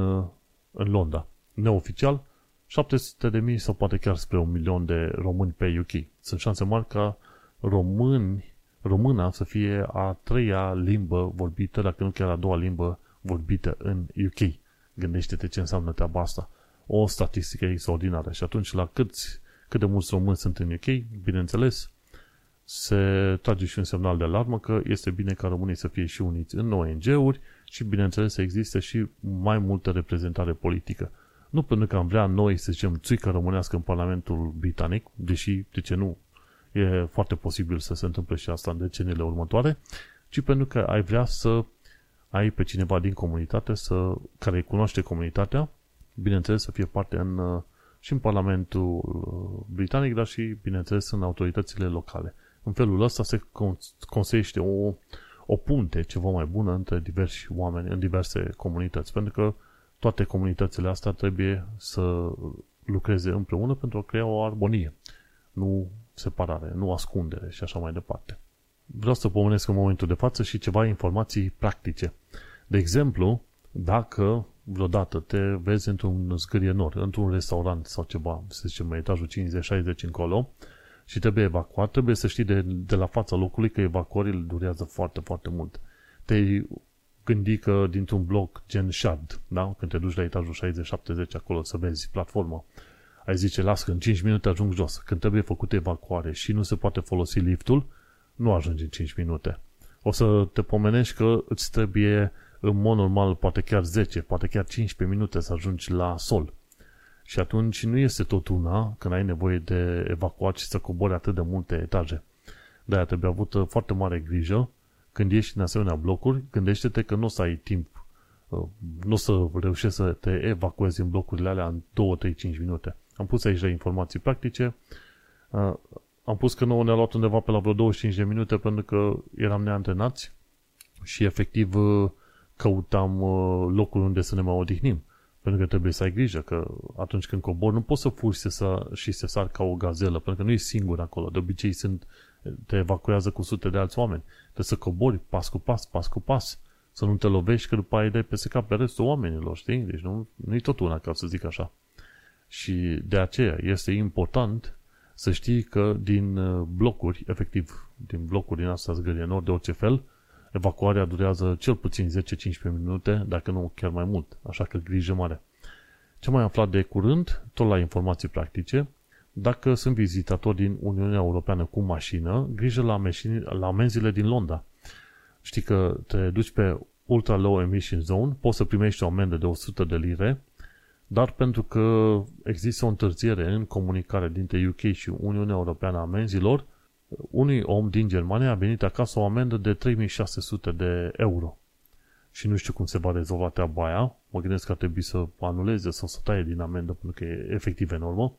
în Londra. Neoficial, 700.000 sau poate chiar spre un milion de români pe UK. Sunt șanse mari ca români, româna să fie a treia limbă vorbită, dacă nu chiar a doua limbă vorbită în UK. Gândește-te ce înseamnă treaba asta. O statistică extraordinară. Și atunci, la câți, cât de mulți români sunt în UK, bineînțeles, se trage și un semnal de alarmă că este bine ca românii să fie și uniți în ONG-uri și, bineînțeles, să existe și mai multă reprezentare politică. Nu pentru că am vrea noi, să zicem, țuică românească în Parlamentul Britanic, deși, de ce nu, e foarte posibil să se întâmple și asta în deceniile următoare, ci pentru că ai vrea să ai pe cineva din comunitate să, care îi cunoaște comunitatea, bineînțeles să fie parte în, și în Parlamentul uh, Britanic, dar și, bineînțeles, în autoritățile locale. În felul ăsta se conseiește o, o punte ceva mai bună între diversi oameni în diverse comunități, pentru că toate comunitățile astea trebuie să lucreze împreună pentru a crea o armonie. Nu separare, nu ascundere și așa mai departe. vreau să pomenesc în momentul de față și ceva informații practice. De exemplu, dacă vreodată te vezi într-un zgârie nor, într-un restaurant sau ceva, să zicem, etajul 50-60 încolo, și trebuie evacuat, trebuie să știi de, de la fața locului că evacuările durează foarte, foarte mult. Te gândi că dintr-un bloc gen shard, da? când te duci la etajul 60-70 acolo să vezi platforma, ai zice, las că în 5 minute ajung jos. Când trebuie făcută evacuare și nu se poate folosi liftul, nu ajungi în 5 minute. O să te pomenești că îți trebuie în mod normal poate chiar 10, poate chiar 15 minute să ajungi la sol. Și atunci nu este tot una când ai nevoie de evacuat și să cobori atât de multe etaje. De-aia trebuie avut uh, foarte mare grijă când ești în asemenea blocuri, gândește-te că nu o să ai timp, uh, nu o să reușești să te evacuezi în blocurile alea în 2, 3, 5 minute. Am pus aici la informații practice, uh, am pus că nouă ne-a luat undeva pe la vreo 25 de minute pentru că eram neantrenați și efectiv căutam locul unde să ne mai odihnim. Pentru că trebuie să ai grijă că atunci când cobor nu poți să fugi să, să, și să sar ca o gazelă, pentru că nu ești singur acolo. De obicei sunt, te evacuează cu sute de alți oameni. Trebuie să cobori pas cu pas, pas cu pas. Să nu te lovești că după aia dai peste cap pe restul oamenilor, știi? Deci nu, nu e tot una, ca să zic așa. Și de aceea este important să știi că din uh, blocuri, efectiv, din blocuri din astea zgârie nord de orice fel, Evacuarea durează cel puțin 10-15 minute, dacă nu chiar mai mult, așa că grijă mare. Ce mai aflat de curând, tot la informații practice, dacă sunt vizitatori din Uniunea Europeană cu mașină, grijă la, meșini, la amenziile din Londra. Știi că te duci pe Ultra Low Emission Zone, poți să primești o amendă de 100 de lire, dar pentru că există o întârziere în comunicare dintre UK și Uniunea Europeană a amenzilor, unui om din Germania a venit acasă o amendă de 3600 de euro. Și nu știu cum se va rezolva treaba aia. Mă gândesc că ar trebui să anuleze sau să taie din amendă pentru că e efectiv enormă.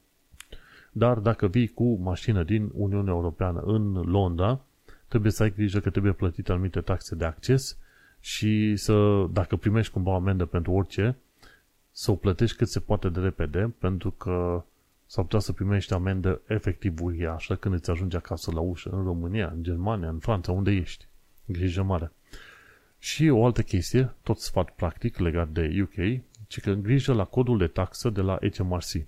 Dar dacă vii cu mașină din Uniunea Europeană în Londra, trebuie să ai grijă că trebuie plătite anumite taxe de acces și să, dacă primești cumva o amendă pentru orice, să o plătești cât se poate de repede, pentru că S-ar putea să primești amendă efectiv uriașă când îți ajunge acasă la ușă, în România, în Germania, în Franța, unde ești. Grijă mare. Și o altă chestie, tot sfat practic legat de UK, ci că grijă la codul de taxă de la HMRC.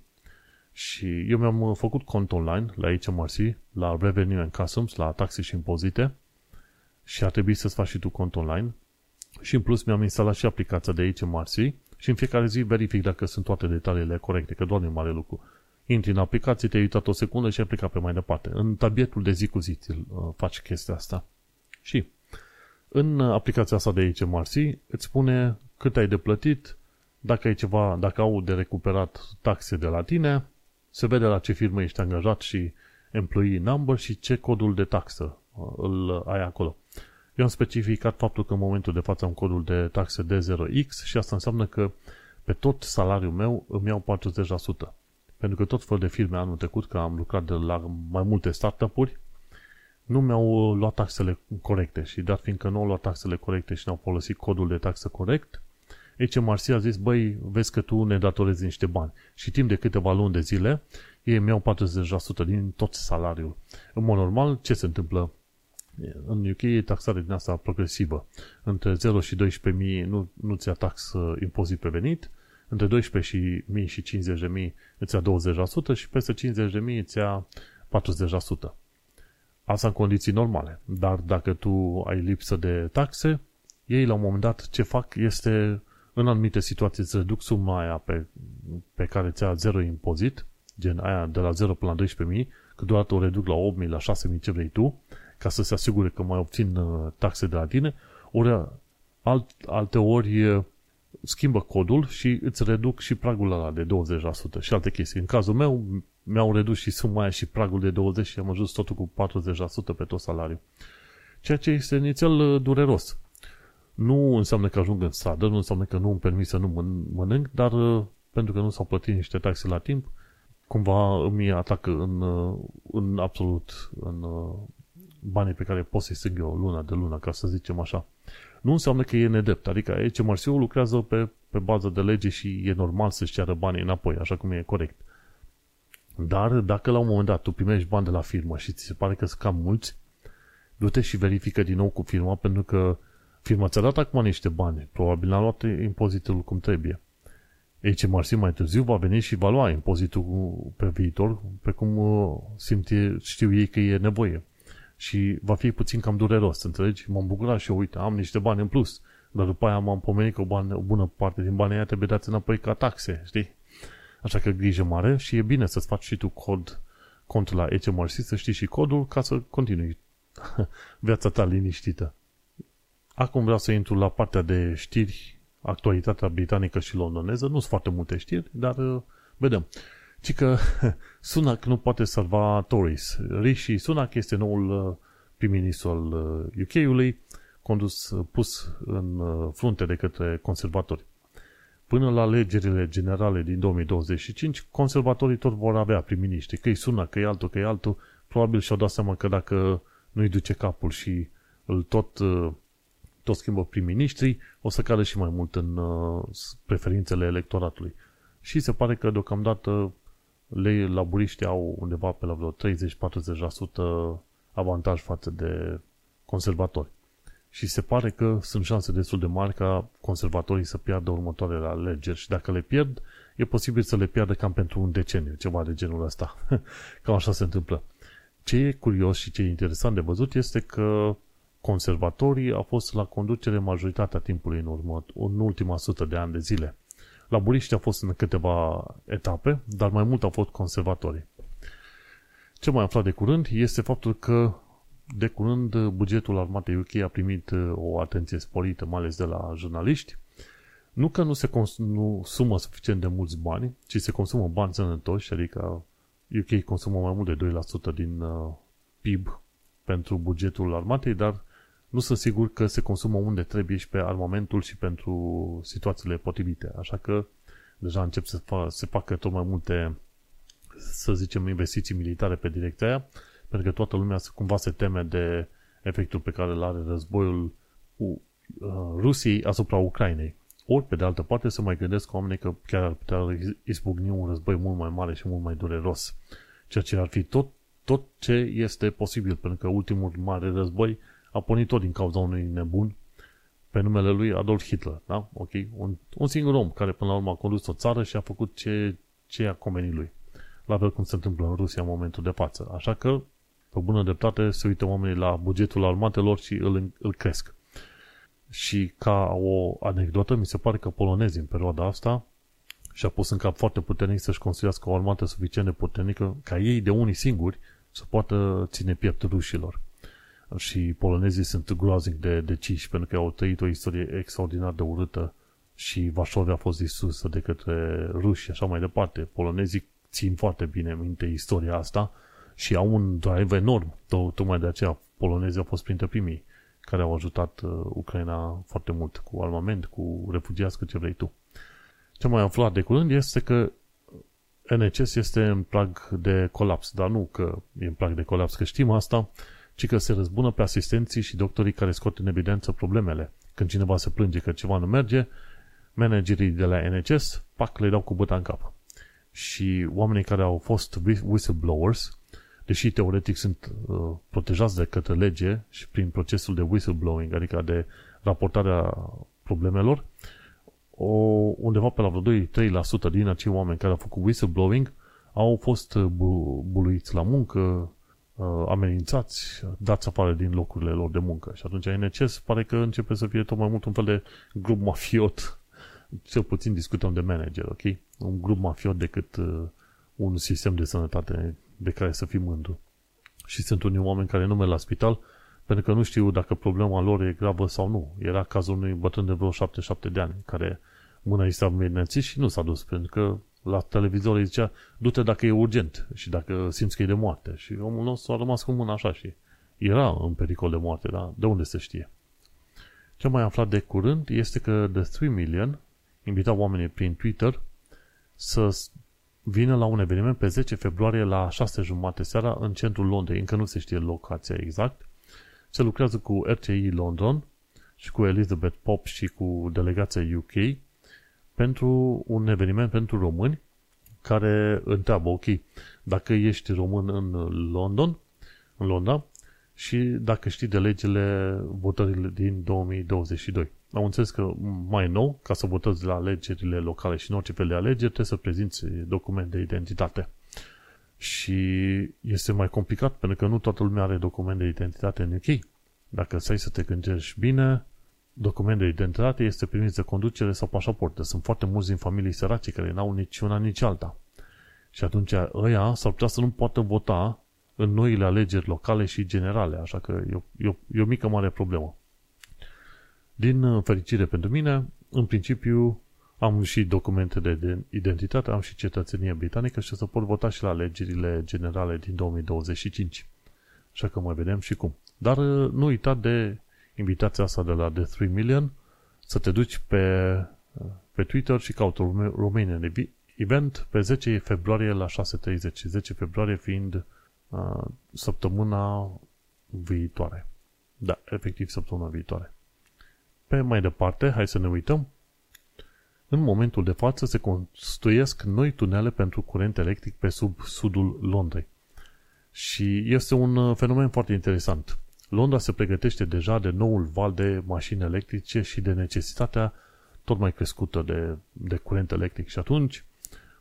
Și eu mi-am făcut cont online la HMRC, la Revenue and Customs, la taxe și impozite și ar trebui să-ți faci și tu cont online. Și în plus mi-am instalat și aplicația de HMRC și în fiecare zi verific dacă sunt toate detaliile corecte, că doar e mare lucru intri în aplicație, te-ai uitat o secundă și ai plecat pe mai departe. În tabietul de zi cu zi uh, faci chestia asta. Și în aplicația asta de HMRC îți spune cât ai de plătit, dacă ai ceva, dacă au de recuperat taxe de la tine, se vede la ce firmă ești angajat și employee number și ce codul de taxă uh, îl ai acolo. Eu am specificat faptul că în momentul de față am codul de taxe D0X și asta înseamnă că pe tot salariul meu îmi iau 40% pentru că tot fel de firme anul trecut, că am lucrat de la mai multe startup-uri, nu mi-au luat taxele corecte și dat fiindcă nu au luat taxele corecte și n-au folosit codul de taxă corect, HMRC a zis, băi, vezi că tu ne datorezi niște bani. Și timp de câteva luni de zile, ei mi-au 40% din tot salariul. În mod normal, ce se întâmplă? În UK e taxare din asta progresivă. Între 0 și 12.000 nu, nu ți-a tax uh, impozit pe venit, între 12.000 și 50.000 îți ia 20% și peste 50 de mii îți ia 40%. Asta în condiții normale. Dar dacă tu ai lipsă de taxe, ei la un moment dat ce fac este în anumite situații îți reduc suma aia pe, pe care ți-a zero impozit, gen aia de la 0 până la 12.000, câteodată o reduc la 8.000, la 6.000 ce vrei tu, ca să se asigure că mai obțin uh, taxe de la tine, ori alt, alte ori schimbă codul și îți reduc și pragul ăla de 20% și alte chestii. În cazul meu, mi-au redus și suma aia și pragul de 20% și am ajuns totul cu 40% pe tot salariul. Ceea ce este inițial uh, dureros. Nu înseamnă că ajung în stradă, nu înseamnă că nu îmi permis să nu mănânc, dar uh, pentru că nu s-au plătit niște taxe la timp, cumva îmi atacă în, uh, în absolut în banii pe care pot să-i strâng eu luna de lună, ca să zicem așa nu înseamnă că e nedrept. Adică HMRC-ul lucrează pe, pe bază de lege și e normal să-și ceară banii înapoi, așa cum e corect. Dar dacă la un moment dat tu primești bani de la firmă și ți se pare că sunt cam mulți, du-te și verifică din nou cu firma, pentru că firma ți-a dat acum niște bani, probabil n-a luat impozitul cum trebuie. HMRC mai târziu va veni și va lua impozitul pe viitor, pe cum uh, simte, știu ei că e nevoie. Și va fi puțin cam dureros, înțelegi? M-am bucurat și eu, uite, am niște bani în plus, dar după aia m-am pomenit că o, bani, o bună parte din banii aia trebuie dați înapoi ca taxe, știi? Așa că grijă mare și e bine să-ți faci și tu cod cont la HMRC, să știi și codul ca să continui viața ta liniștită. Acum vreau să intru la partea de știri, actualitatea britanică și londoneză. Nu sunt foarte multe știri, dar uh, vedem. Ci că Sunak nu poate salva Tories. Rishi Sunak este noul uh, prim-ministru al UK-ului, uh, condus, pus în frunte de către conservatori. Până la alegerile generale din 2025, conservatorii tot vor avea prim-ministri. Că-i sună, că e altul, că e altul, probabil și-au dat seama că dacă nu-i duce capul și îl tot, uh, tot schimbă prim-ministrii, o să cadă și mai mult în uh, preferințele electoratului. Și se pare că deocamdată lei laburiștii au undeva pe la vreo 30-40% avantaj față de conservatori. Și se pare că sunt șanse destul de mari ca conservatorii să piardă următoarele alegeri și dacă le pierd, e posibil să le piardă cam pentru un deceniu, ceva de genul ăsta. cam așa se întâmplă. Ce e curios și ce e interesant de văzut este că conservatorii au fost la conducere majoritatea timpului în, urmă, în ultima sută de ani de zile. Laburiștii au fost în câteva etape, dar mai mult au fost conservatorii. Ce mai aflat de curând este faptul că de curând bugetul armatei UK a primit uh, o atenție sporită, mai ales de la jurnaliști. Nu că nu se consumă suficient de mulți bani, ci se consumă bani sănătoși, adică UK consumă mai mult de 2% din uh, PIB pentru bugetul armatei, dar nu sunt sigur că se consumă unde trebuie și pe armamentul și pentru situațiile potrivite. Așa că deja încep să fa- se facă tot mai multe, să zicem, investiții militare pe direcția aia, pentru că toată lumea cumva se teme de efectul pe care îl are războiul uh, Rusiei asupra Ucrainei. Ori, pe de altă parte, să mai gândesc oamenii că chiar ar putea izbucni un război mult mai mare și mult mai dureros. Ceea ce ar fi tot, tot ce este posibil, pentru că ultimul mare război a pornit tot din cauza unui nebun pe numele lui Adolf Hitler. Da? Ok? Un, un singur om care până la urmă a condus o țară și a făcut ce, ce a convenit lui. La fel cum se întâmplă în Rusia în momentul de față. Așa că pe bună dreptate se uită oamenii la bugetul armatelor și îl, îl cresc. Și ca o anecdotă, mi se pare că polonezii în perioada asta și-a pus în cap foarte puternic să-și construiască o armată suficient de puternică ca ei de unii singuri să poată ține piept rușilor. Și polonezii sunt groaznic de deciși pentru că au trăit o istorie extraordinar de urâtă și Vașovia a fost distrusă de către ruși și așa mai departe. Polonezii țin foarte bine minte istoria asta și au un drive enorm. Tocmai de aceea polonezii au fost printre primii care au ajutat uh, Ucraina foarte mult cu armament, cu refugiați, cu ce vrei tu. Ce mai aflat de curând este că NHS este în prag de colaps, dar nu că e în prag de colaps, că știm asta, ci că se răzbună pe asistenții și doctorii care scot în evidență problemele. Când cineva se plânge că ceva nu merge, managerii de la NHS, pac, le dau cu băta în cap. Și oamenii care au fost whistleblowers, deși teoretic sunt uh, protejați de către lege și prin procesul de whistleblowing, adică de raportarea problemelor, o, undeva pe la vreo 2-3% din acei oameni care au făcut whistleblowing au fost uh, bu- buluiți la muncă, uh, amenințați, dați afară din locurile lor de muncă. Și atunci NCS pare că începe să fie tot mai mult un fel de grup mafiot. Cel puțin discutăm de manager, ok? Un grup mafiot decât uh, un sistem de sănătate de care să fii mândru. Și sunt unii oameni care nu merg la spital pentru că nu știu dacă problema lor e gravă sau nu. Era cazul unui bătrân de vreo 7-7 de ani care mâna i s-a învenețit și nu s-a dus pentru că la televizor îi zicea du-te dacă e urgent și dacă simți că e de moarte. Și omul nostru a rămas cu mâna așa și era în pericol de moarte, dar de unde se știe? Ce mai aflat de curând este că The 3 Million invita oamenii prin Twitter să vine la un eveniment pe 10 februarie la 6 jumate seara în centrul Londrei. Încă nu se știe locația exact. Se lucrează cu RCI London și cu Elizabeth Pop și cu delegația UK pentru un eveniment pentru români care întreabă, ok, dacă ești român în London, în Londra, și dacă știi de legile votările din 2022. Am înțeles că mai nou, ca să votezi la alegerile locale și în orice fel de alegeri, trebuie să prezinți document de identitate. Și este mai complicat pentru că nu toată lumea are document de identitate în UK. Dacă stai să te gândești bine, document de identitate este permis de conducere sau pașaport. Deci sunt foarte mulți din familii sărace care n-au nici una, nici alta. Și atunci ăia s-ar putea să nu poată vota în noile alegeri locale și generale, așa că e o, e o, e o mică mare problemă. Din uh, fericire pentru mine, în principiu am și documente de identitate, am și cetățenie britanică și o să pot vota și la alegerile generale din 2025. Așa că mai vedem și cum. Dar uh, nu uita de invitația asta de la The 3 Million să te duci pe, uh, pe Twitter și caută Romanian Event pe 10 februarie la 6.30. 10 februarie fiind uh, săptămâna viitoare. Da, efectiv săptămâna viitoare. Pe mai departe, hai să ne uităm. În momentul de față se construiesc noi tunele pentru curent electric pe sub sudul Londrei. Și este un uh, fenomen foarte interesant. Londra se pregătește deja de noul val de mașini electrice și de necesitatea tot mai crescută de, de curent electric. Și atunci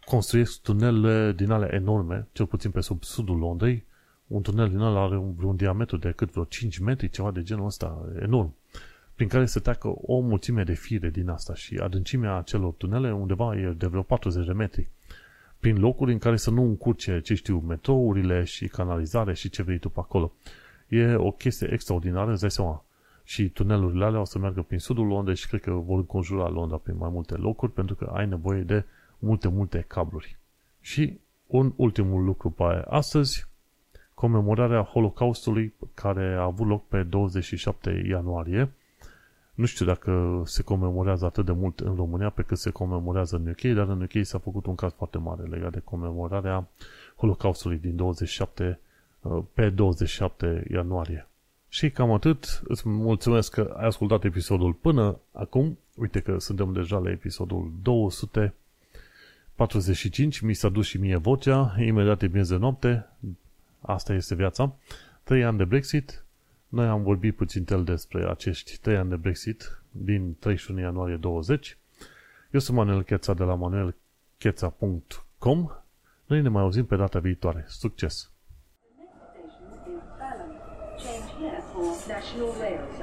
construiesc tunele din ale enorme, cel puțin pe sub sudul Londrei. Un tunel din ăla are un, un diametru de cât vreo 5 metri, ceva de genul ăsta, enorm prin care se treacă o mulțime de fire din asta și adâncimea acelor tunele undeva e de vreo 40 de metri. Prin locuri în care să nu încurce, ce știu, metrourile și canalizare și ce vrei tu pe acolo. E o chestie extraordinară, îți dai seama. Și tunelurile alea o să meargă prin sudul Londrei și cred că vor înconjura Londra prin mai multe locuri pentru că ai nevoie de multe, multe cabluri. Și un ultimul lucru pe astăzi, comemorarea Holocaustului care a avut loc pe 27 ianuarie nu știu dacă se comemorează atât de mult în România pe cât se comemorează în UK, dar în UK s-a făcut un caz foarte mare legat de comemorarea Holocaustului din 27, uh, pe 27 ianuarie. Și cam atât. Îți mulțumesc că ai ascultat episodul până acum. Uite că suntem deja la episodul 245. Mi s-a dus și mie vocea. Imediat e miez de noapte. Asta este viața. 3 ani de Brexit. Noi am vorbit puțin tel despre acești trei ani de Brexit din 31 ianuarie 20. Eu sunt Manuel Cheța de la manuelcheța.com. Noi ne mai auzim pe data viitoare. Succes! Change here for National Rail Services.